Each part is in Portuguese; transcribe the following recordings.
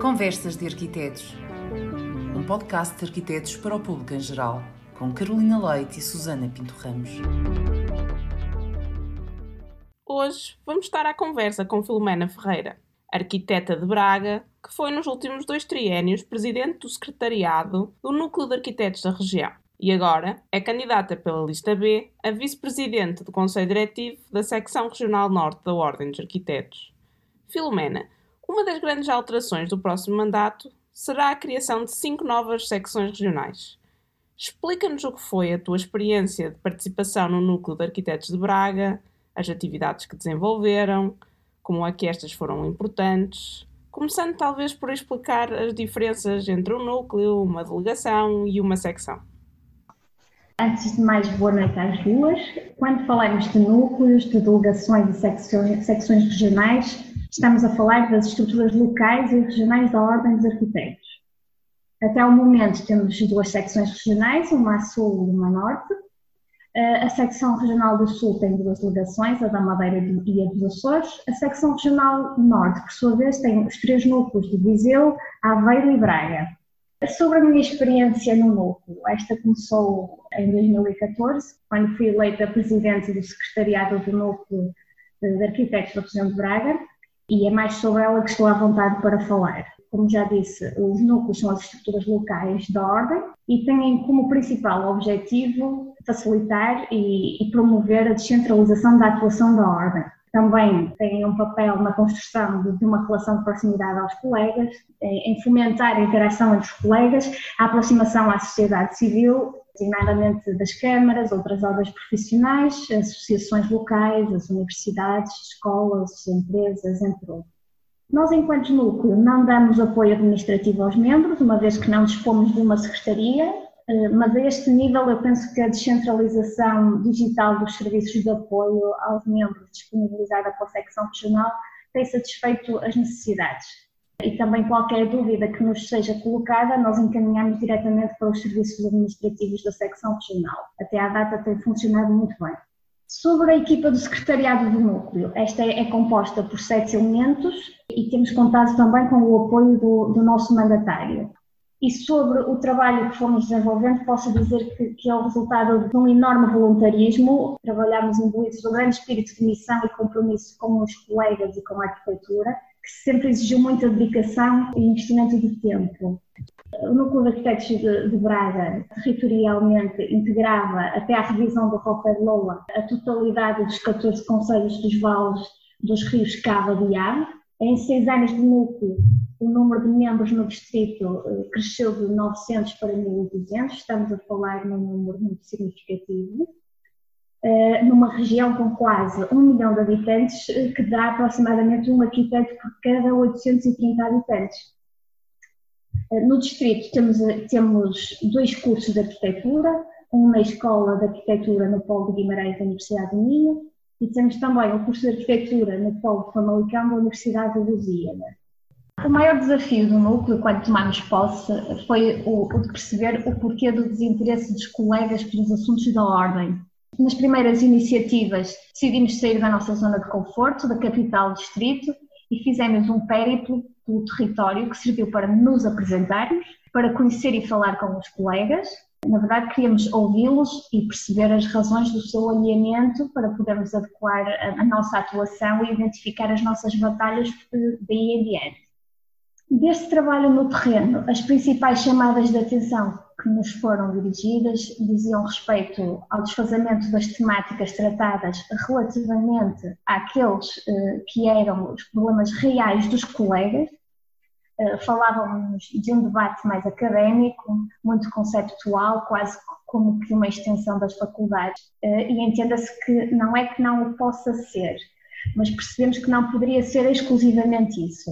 Conversas de Arquitetos. Um podcast de arquitetos para o público em geral, com Carolina Leite e Susana Pinto Ramos. Hoje vamos estar à conversa com Filomena Ferreira, arquiteta de Braga, que foi nos últimos dois triênios presidente do secretariado do Núcleo de Arquitetos da região e agora é candidata pela lista B a vice-presidente do Conselho Diretivo da Secção Regional Norte da Ordem dos Arquitetos. Filomena, uma das grandes alterações do próximo mandato será a criação de cinco novas secções regionais. Explica-nos o que foi a tua experiência de participação no Núcleo de Arquitetos de Braga, as atividades que desenvolveram, como é que estas foram importantes, começando talvez por explicar as diferenças entre um núcleo, uma delegação e uma secção. Antes de mais, boa noite às duas. Quando falamos de núcleos, de delegações e secções, regionais, estamos a falar das estruturas locais e regionais da Ordem dos Arquitetos. Até o momento temos duas secções regionais, uma a sul e uma a norte. Eh, a secção regional do sul tem duas delegações, a da Madeira e a dos Açores. A secção regional norte, por sua vez, tem os três núcleos de Viseu, Aveiro e Braga. Sobre a minha experiência no núcleo, esta começou em 2014, quando fui eleita presidente do secretariado do núcleo de arquitetos da região de Braga, e é mais sobre ela que estou à vontade para falar. Como já disse, os núcleos são as estruturas locais da ordem e têm como principal objetivo facilitar e, e promover a descentralização da atuação da ordem também têm um papel na construção de, uma relação de proximidade aos colegas, em fomentar a interação entre os colegas, a aproximação à sociedade civil, designadamente das câmaras, outras ordens profissionais, associações locais, as universidades, escolas, empresas, entre outros. Nós, enquanto núcleo, não damos apoio administrativo aos membros, uma vez que não dispomos de uma secretaria, eh, mas a este nível eu penso que a descentralização digital dos serviços de apoio aos membros disponibilizada pela secção regional tem satisfeito as necessidades. E também qualquer dúvida que nos seja colocada, nós encaminhamos diretamente para os serviços administrativos da secção regional. Até à data tem funcionado muito bem. Sobre a equipa do secretariado do núcleo, esta é, é composta por sete elementos e temos contado também com o apoio do, do nosso mandatário. E sobre o trabalho que fomos desenvolvendo, posso dizer que, que é o resultado de um enorme voluntarismo. Trabalhamos imbuídos de um grande espírito de missão e compromisso com os colegas e com a arquitetura, que sempre exigiu muita dedicação e investimento de tempo. O Núcleo de Arquitetos de, de Braga territorialmente integrava, até à revisão do Roper Lola, a totalidade dos 14 conselhos dos vales dos rios Cava e Ave. Em seis anos de núcleo, o número de membros no distrito eh, cresceu de 900 para 1.200, estamos a falar num número muito significativo, eh, numa região com quase um milhão de habitantes, eh, que dá aproximadamente um arquiteto por cada 830 habitantes. No distrito temos, temos dois cursos de arquitetura, um na Escola de Arquitetura no Polo de Guimarães da Universidade de Minho e temos também o curso de Arquitetura no Polo Famalicão da Universidade de Lusíada. O maior desafio do núcleo, quando tomámos posse, foi o, o, de perceber o porquê do desinteresse dos colegas pelos assuntos da ordem. Nas primeiras iniciativas, decidimos sair da nossa zona de conforto, da capital distrito, e fizemos um périplo pelo território que serviu para nos apresentarmos, para conhecer e falar com os colegas. Na verdade, queríamos ouvi-los e perceber as razões do seu alinhamento para podermos adequar a, a nossa atuação e identificar as nossas batalhas daí em diante. Trabalho no terreno, as principais chamadas de atenção que nos foram dirigidas diziam respeito ao desfazamento das temáticas tratadas relativamente àqueles eh, que eram os problemas reais dos colegas. Eh, falávamos de um debate mais académico, muito conceptual, quase como que uma extensão das faculdades. Eh, e entenda-se que não é que não o possa ser, mas percebemos que não poderia ser exclusivamente isso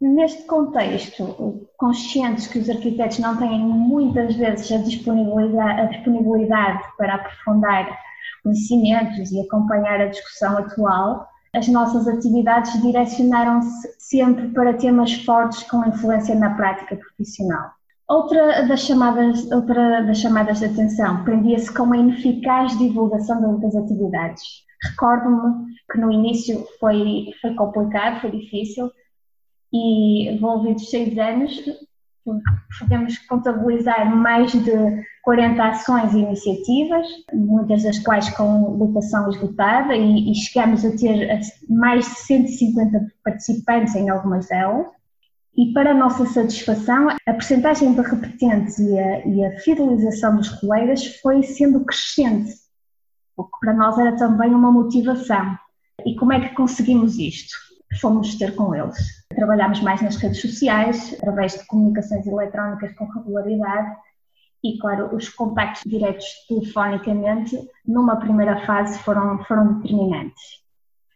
Neste contexto, conscientes que os arquitetos não têm muitas vezes a disponibilidade, a disponibilidade para aprofundar conhecimentos e acompanhar a discussão atual, as nossas atividades direcionaram-se sempre para temas fortes com influência na prática profissional. Outra das chamadas, outra das chamadas de atenção prendia-se com a ineficaz divulgação das atividades Recordo-me que no início foi, foi complicado, foi difícil, e envolvidos seis anos, podemos contabilizar mais de 40 ações e iniciativas, muitas das quais com lotação esgotada, e, e chegamos a ter mais de 150 participantes em algumas delas. E para a nossa satisfação, a percentagem de repetentes e a, e a fidelização dos colegas foi sendo crescente, o que para nós era também uma motivação. E como é que conseguimos isto? Fomos ter com eles. Trabalhámos mais nas redes sociais, através de comunicações eletrónicas com regularidade e, claro, os contactos diretos telefonicamente, numa primeira fase, foram, foram determinantes.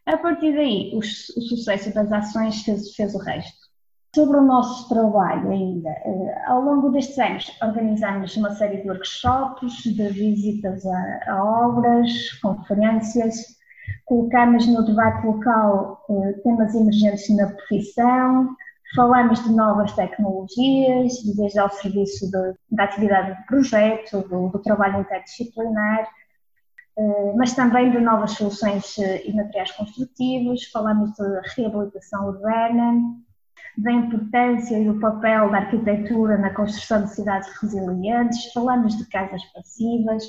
A partir daí, o, o sucesso das ações fez, fez o resto. Sobre o nosso trabalho ainda, eh, ao longo destes anos organizamos uma série de workshops, de visitas a, a obras, conferências, colocamos no debate local eh, temas emergentes na profissão, falamos de novas tecnologias, desde ao serviço de, da atividade de projeto, do, do trabalho interdisciplinar, eh, mas também de novas soluções e materiais construtivos, falamos de reabilitação urbana, da importância e do papel da arquitetura na construção de cidades resilientes, falamos de casas passivas,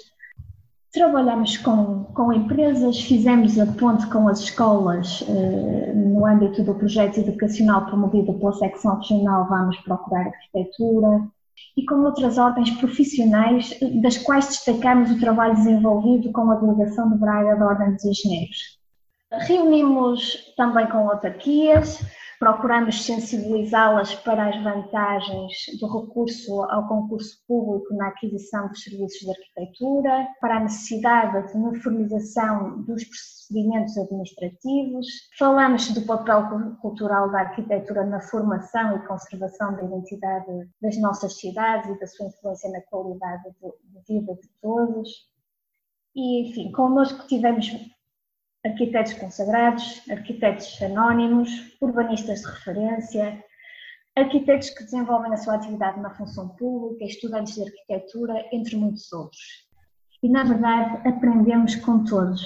trabalhamos com, com empresas, fizemos a ponte com as escolas eh, no âmbito do projeto educacional promovido pela secção regional Vamos Procurar Arquitetura e com outras ordens profissionais, das quais destacamos o trabalho desenvolvido com a delegação de Braga da Ordem dos Engenheiros. Reunimos também com autarquias, procuramos sensibilizá-las para as vantagens do recurso ao concurso público na aquisição dos serviços de arquitetura, para a necessidade de uniformização dos procedimentos administrativos. Falamos do papel cultural da arquitetura na formação e conservação da identidade das nossas cidades e da sua influência na qualidade de vida de todos. E, enfim, connosco tivemos arquitetos consagrados, arquitetos anónimos, urbanistas de referência, arquitetos que desenvolvem a sua atividade na função pública, estudantes de arquitetura, entre muitos outros. E, na verdade, aprendemos com todos.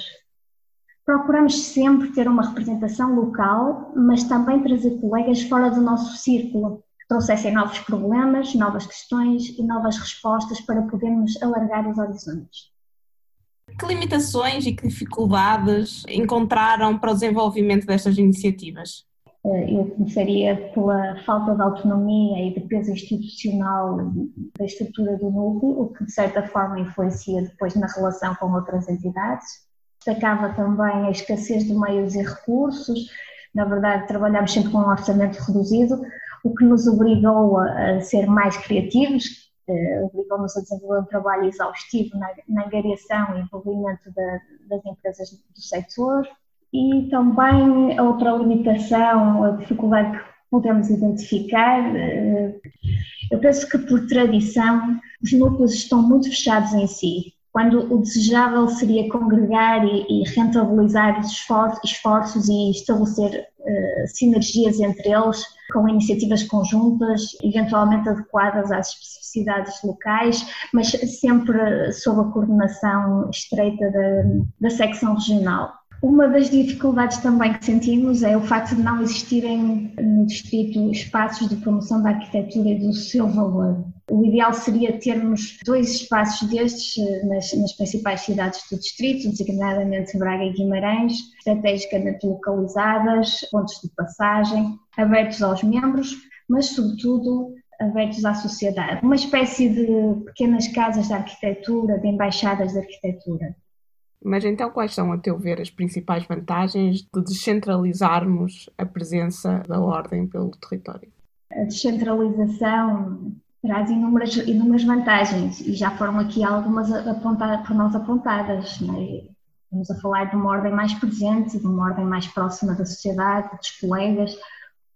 Procuramos sempre ter uma representação local, mas também trazer colegas fora do nosso círculo, que trouxessem novos problemas, novas questões e novas respostas para podermos alargar os horizontes. Que limitações e que dificuldades encontraram para o desenvolvimento destas iniciativas? Eh, eu começaria pela falta de autonomia e de peso institucional da estrutura do núcleo, o que de certa forma influencia depois na relação com outras entidades. Destacava também a escassez de meios e recursos, na verdade trabalhamos sempre com um orçamento reduzido, o que nos obrigou a ser mais criativos, uh, obligou-nos a desenvolver um trabalho exaustivo na, na angariação e envolvimento da, das empresas do setor e também outra limitação, a dificuldade que podemos identificar, uh, eu penso que por tradição os núcleos estão muito fechados em si, quando o desejável seria congregar e, rentabilizar os esforços, e estabelecer uh, sinergias entre eles com iniciativas conjuntas, eventualmente adequadas às especificidades locais, mas sempre sob a coordenação estreita da, da secção regional. Uma das dificuldades também que sentimos é o facto de não existirem no distrito espaços de promoção da arquitetura e do seu valor. O ideal seria termos dois espaços destes eh, nas, nas principais cidades do distrito, designadamente Braga e Guimarães, estrategicamente localizadas, pontos de passagem, abertos aos membros, mas sobretudo abertos à sociedade. Uma espécie de pequenas casas de arquitetura, de embaixadas de arquitetura. Mas então, quais são, a teu ver, as principais vantagens de descentralizarmos a presença da ordem pelo território? A descentralização traz inúmeras, inúmeras vantagens e já foram aqui algumas apontadas, por nós apontadas. É? Estamos a falar de uma ordem mais presente, de uma ordem mais próxima da sociedade, dos colegas,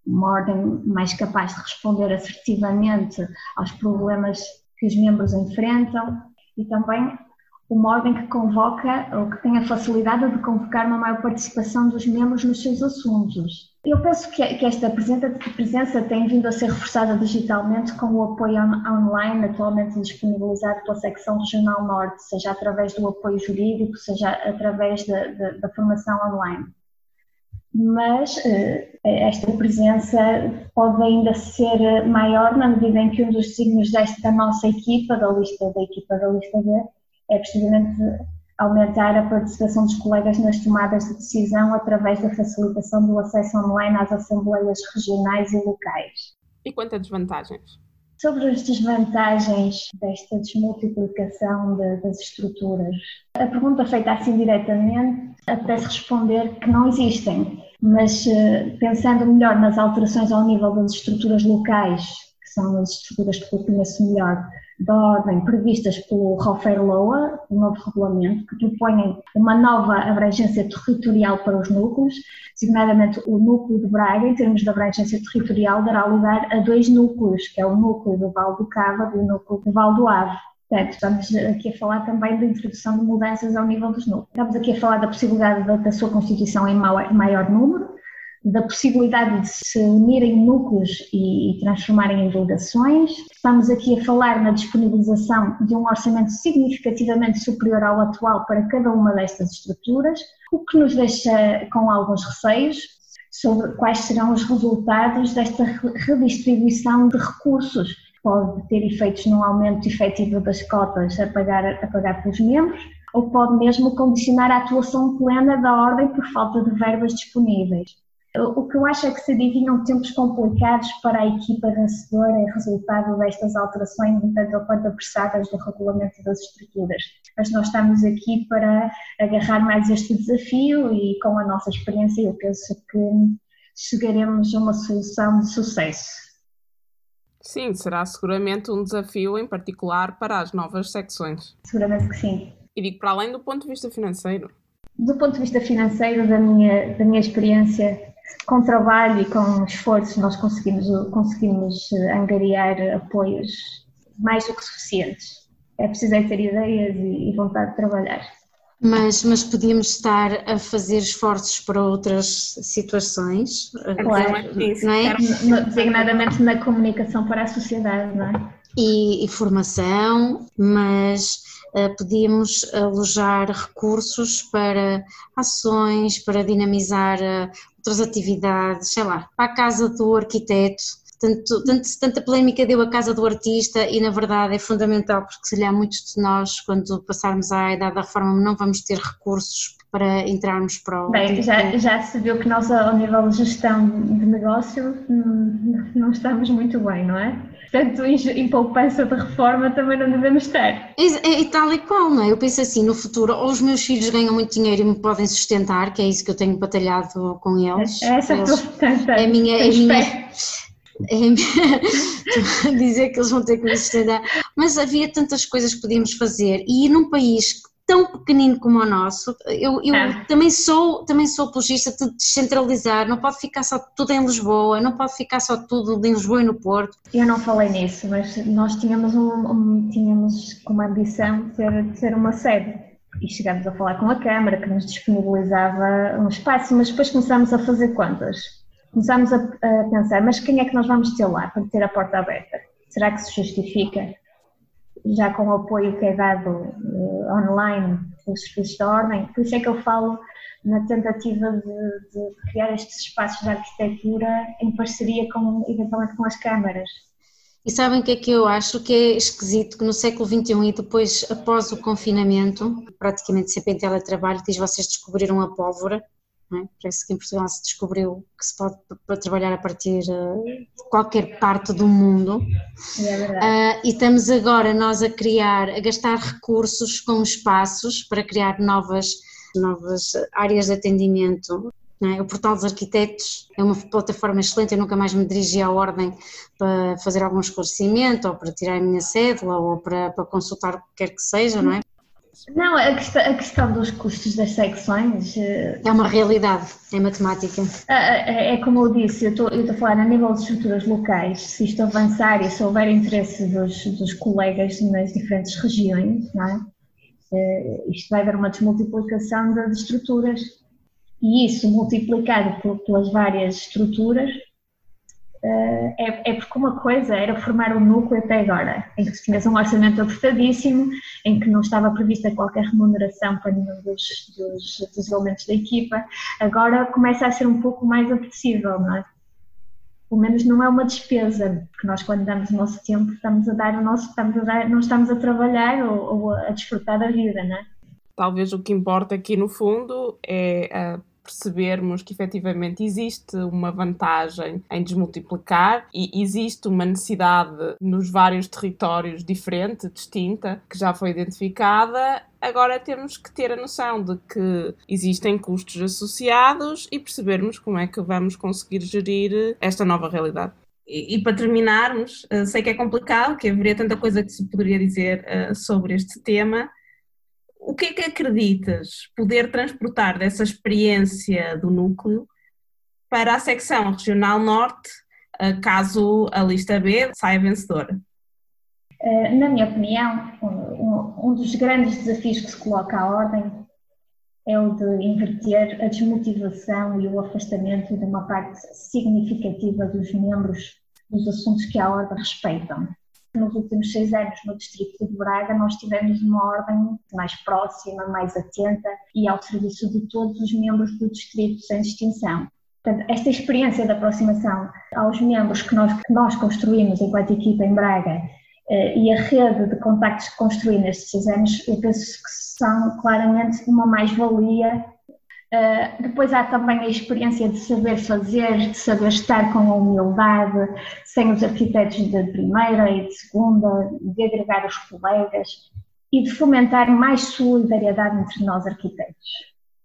uma ordem mais capaz de responder assertivamente aos problemas que os membros enfrentam e também uma ordem que convoca ou que tem a facilidade de convocar uma maior participação dos membros nos seus assuntos. Eu penso que, esta presença tem vindo a ser reforçada digitalmente com o apoio online atualmente disponibilizado pela secção regional norte, seja através do apoio jurídico, seja através da, da, da formação online. Mas uh, esta presença pode ainda ser maior na medida em que um dos signos desta nossa equipa, da lista da equipa da lista B, é precisamente aumentar a participação dos colegas nas tomadas de decisão através da facilitação do acesso online às assembleias regionais e locais. E quanto a desvantagens? Sobre as desvantagens desta desmultiplicação de, das estruturas, a pergunta feita assim diretamente apetece responder que não existem, mas eh, pensando melhor nas alterações ao nível das estruturas locais, que são as estruturas que eu conheço melhor, da ordem previstas pelo Rofer Loa, o novo regulamento, que propõem uma nova abrangência territorial para os núcleos, designadamente o núcleo de Braga, em termos de abrangência territorial, dará lugar a dois núcleos, que é o núcleo do Val do Cava e o núcleo do Val do Ave. Portanto, estamos aqui a falar também da introdução de mudanças ao nível dos núcleos. Estamos aqui a falar da possibilidade da, da sua constituição em maior número, da possibilidade de se unirem núcleos e, transformarem em delegações. Estamos aqui a falar na disponibilização de um orçamento significativamente superior ao atual para cada uma destas estruturas, o que nos deixa com alguns receios sobre quais serão os resultados desta redistribuição de recursos. Pode ter efeitos no aumento efetivo das cotas a pagar, a pagar pelos membros, ou pode mesmo condicionar a atuação plena da ordem por falta de verbas disponíveis. O que eu acho é que se adivinham tempos complicados para a equipa vencedora em resultado destas alterações, um tanto quanto apressadas do regulamento das estruturas. Mas nós estamos aqui para agarrar mais este desafio e com a nossa experiência eu penso que chegaremos a uma solução de sucesso. Sim, será seguramente um desafio em particular para as novas secções. Seguramente que sim. E digo para além do ponto de vista financeiro. Do ponto de vista financeiro, da minha, da minha experiência, com trabalho e com esforço nós conseguimos, conseguimos eh, angariar apoios mais do que suficientes. É preciso é ter ideias e, vontade de trabalhar. Mas, mas podíamos estar a fazer esforços para outras situações, claro, não é? Designadamente na comunicação para a sociedade, não é? E, e formação, mas uh, podíamos alojar recursos para ações, para dinamizar uh, outras atividades, sei lá, para a casa do arquiteto. Tanto, tanto, tanta polémica deu a casa do artista e na verdade é fundamental porque se calhar muitos de nós quando passarmos à idade da reforma não vamos ter recursos para entrarmos para o... Bem, já, já se viu que nós ao nível de gestão de negócio não, não estamos muito bem, não é? Portanto, em poupança de reforma também não devemos estar. E, e, tal e qual, não é? Eu penso assim, no futuro, ou os meus filhos ganham muito dinheiro e me podem sustentar, que é isso que eu tenho batalhado com eles. É essa eles, é a minha, é a minha, é dizer que eles vão ter que me sustentar, mas havia tantas coisas que podíamos fazer e num país tão pequenino como o nosso. Eu, eu é. também sou também sou apologista de descentralizar, não pode ficar só tudo em Lisboa, não pode ficar só tudo em Lisboa e no Porto. Eu não falei nisso, mas nós tínhamos, um, um tínhamos como ambição de ser, de ser uma sede. E chegámos a falar com a Câmara, que nos disponibilizava um espaço, mas depois começámos a fazer contas. Começámos a, a pensar, mas quem é que nós vamos ter lá para ter a porta aberta? Será que se justifica? já com o apoio que é dado uh, online pelos serviços da ordem, por isso é que eu falo na tentativa de, de, criar estes espaços de arquitetura em parceria com, eventualmente com as câmaras. E sabem o que é que eu acho que é esquisito que no século XXI e depois após o confinamento, praticamente sempre em teletrabalho, diz vocês descobriram a pólvora, é? Parece que em Portugal se descobriu que se pode trabalhar a partir uh, de qualquer parte do mundo. É uh, e estamos agora nós a criar, a gastar recursos com espaços para criar novas, novas áreas de atendimento. É? O Portal dos Arquitetos é uma plataforma excelente, eu nunca mais me dirigi à ordem para fazer algum esclarecimento ou para tirar a minha cédula ou para, para consultar o que quer que seja, não é? Não, a questão, a questão, dos custos das secções. Eh, é uma realidade, é matemática. É, é como eu disse, eu estou, eu estou a falar a nível de estruturas locais, se isto avançar e se houver interesse dos, dos colegas nas diferentes regiões, não é? isto vai haver uma desmultiplicação das estruturas e isso multiplicado pelas várias estruturas É, é, porque uma coisa era formar um núcleo até agora, em que tinhas um orçamento apertadíssimo, em que não estava prevista qualquer remuneração para nenhum dos, dos, dos, elementos da equipa, agora começa a ser um pouco mais apetecível, não é? Pelo menos não é uma despesa, porque nós quando damos o nosso tempo estamos a dar o nosso, estamos a dar, não estamos a trabalhar ou, ou a desfrutar da vida, não é? Talvez o que importa aqui no fundo é uh, percebermos que efetivamente existe uma vantagem em desmultiplicar e existe uma necessidade nos vários territórios diferente, distinta, que já foi identificada. Agora temos que ter a noção de que existem custos associados e percebermos como é que vamos conseguir gerir esta nova realidade. E, e, para terminarmos, eh, sei que é complicado, que haveria tanta coisa que se poderia dizer uh, sobre este tema, o que é que acreditas poder transportar dessa experiência do núcleo para a secção regional norte, eh, caso a lista B saia vencedora? Eh, na minha opinião, um dos grandes desafios que se coloca à ordem é o de inverter a desmotivação e o afastamento de uma parte significativa dos membros dos assuntos que a ordem respeitam nos últimos seis anos no Distrito de Braga nós tivemos uma ordem mais próxima, mais atenta e ao serviço de todos os membros do Distrito sem distinção. Portanto, esta experiência de aproximação aos membros que nós, que nós construímos enquanto equipa em Braga eh, e a rede de contactos que construí nestes seis anos, eu penso que são claramente uma mais-valia Uh, depois há também a experiência de saber fazer, de saber estar com a humildade, sem os arquitetos de primeira e de segunda, de agregar os colegas e de fomentar mais solidariedade entre nós arquitetos.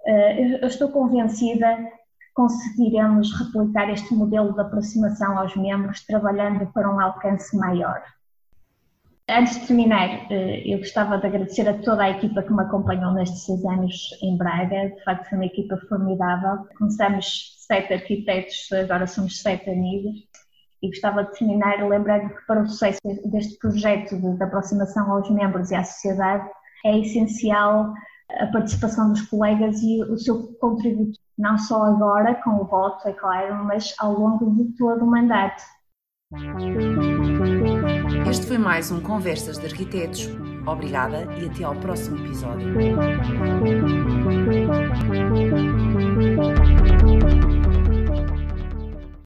Uh, eu estou convencida que conseguiremos replicar este modelo de aproximação aos membros, trabalhando para um alcance maior. Antes de terminar, eh, eu gostava de agradecer a toda a equipa que me acompanhou nestes seis anos em Braga. De facto, foi uma equipa formidável. Começamos sete arquitetos, agora somos sete amigos. E gostava de terminar lembrando que para o sucesso deste projeto de, de aproximação aos membros e à sociedade é essencial a participação dos colegas e o seu contributo, não só agora com o voto, é claro, mas ao longo de todo o mandato. Este foi mais um Conversas de Arquitetos. Obrigada e até ao próximo episódio.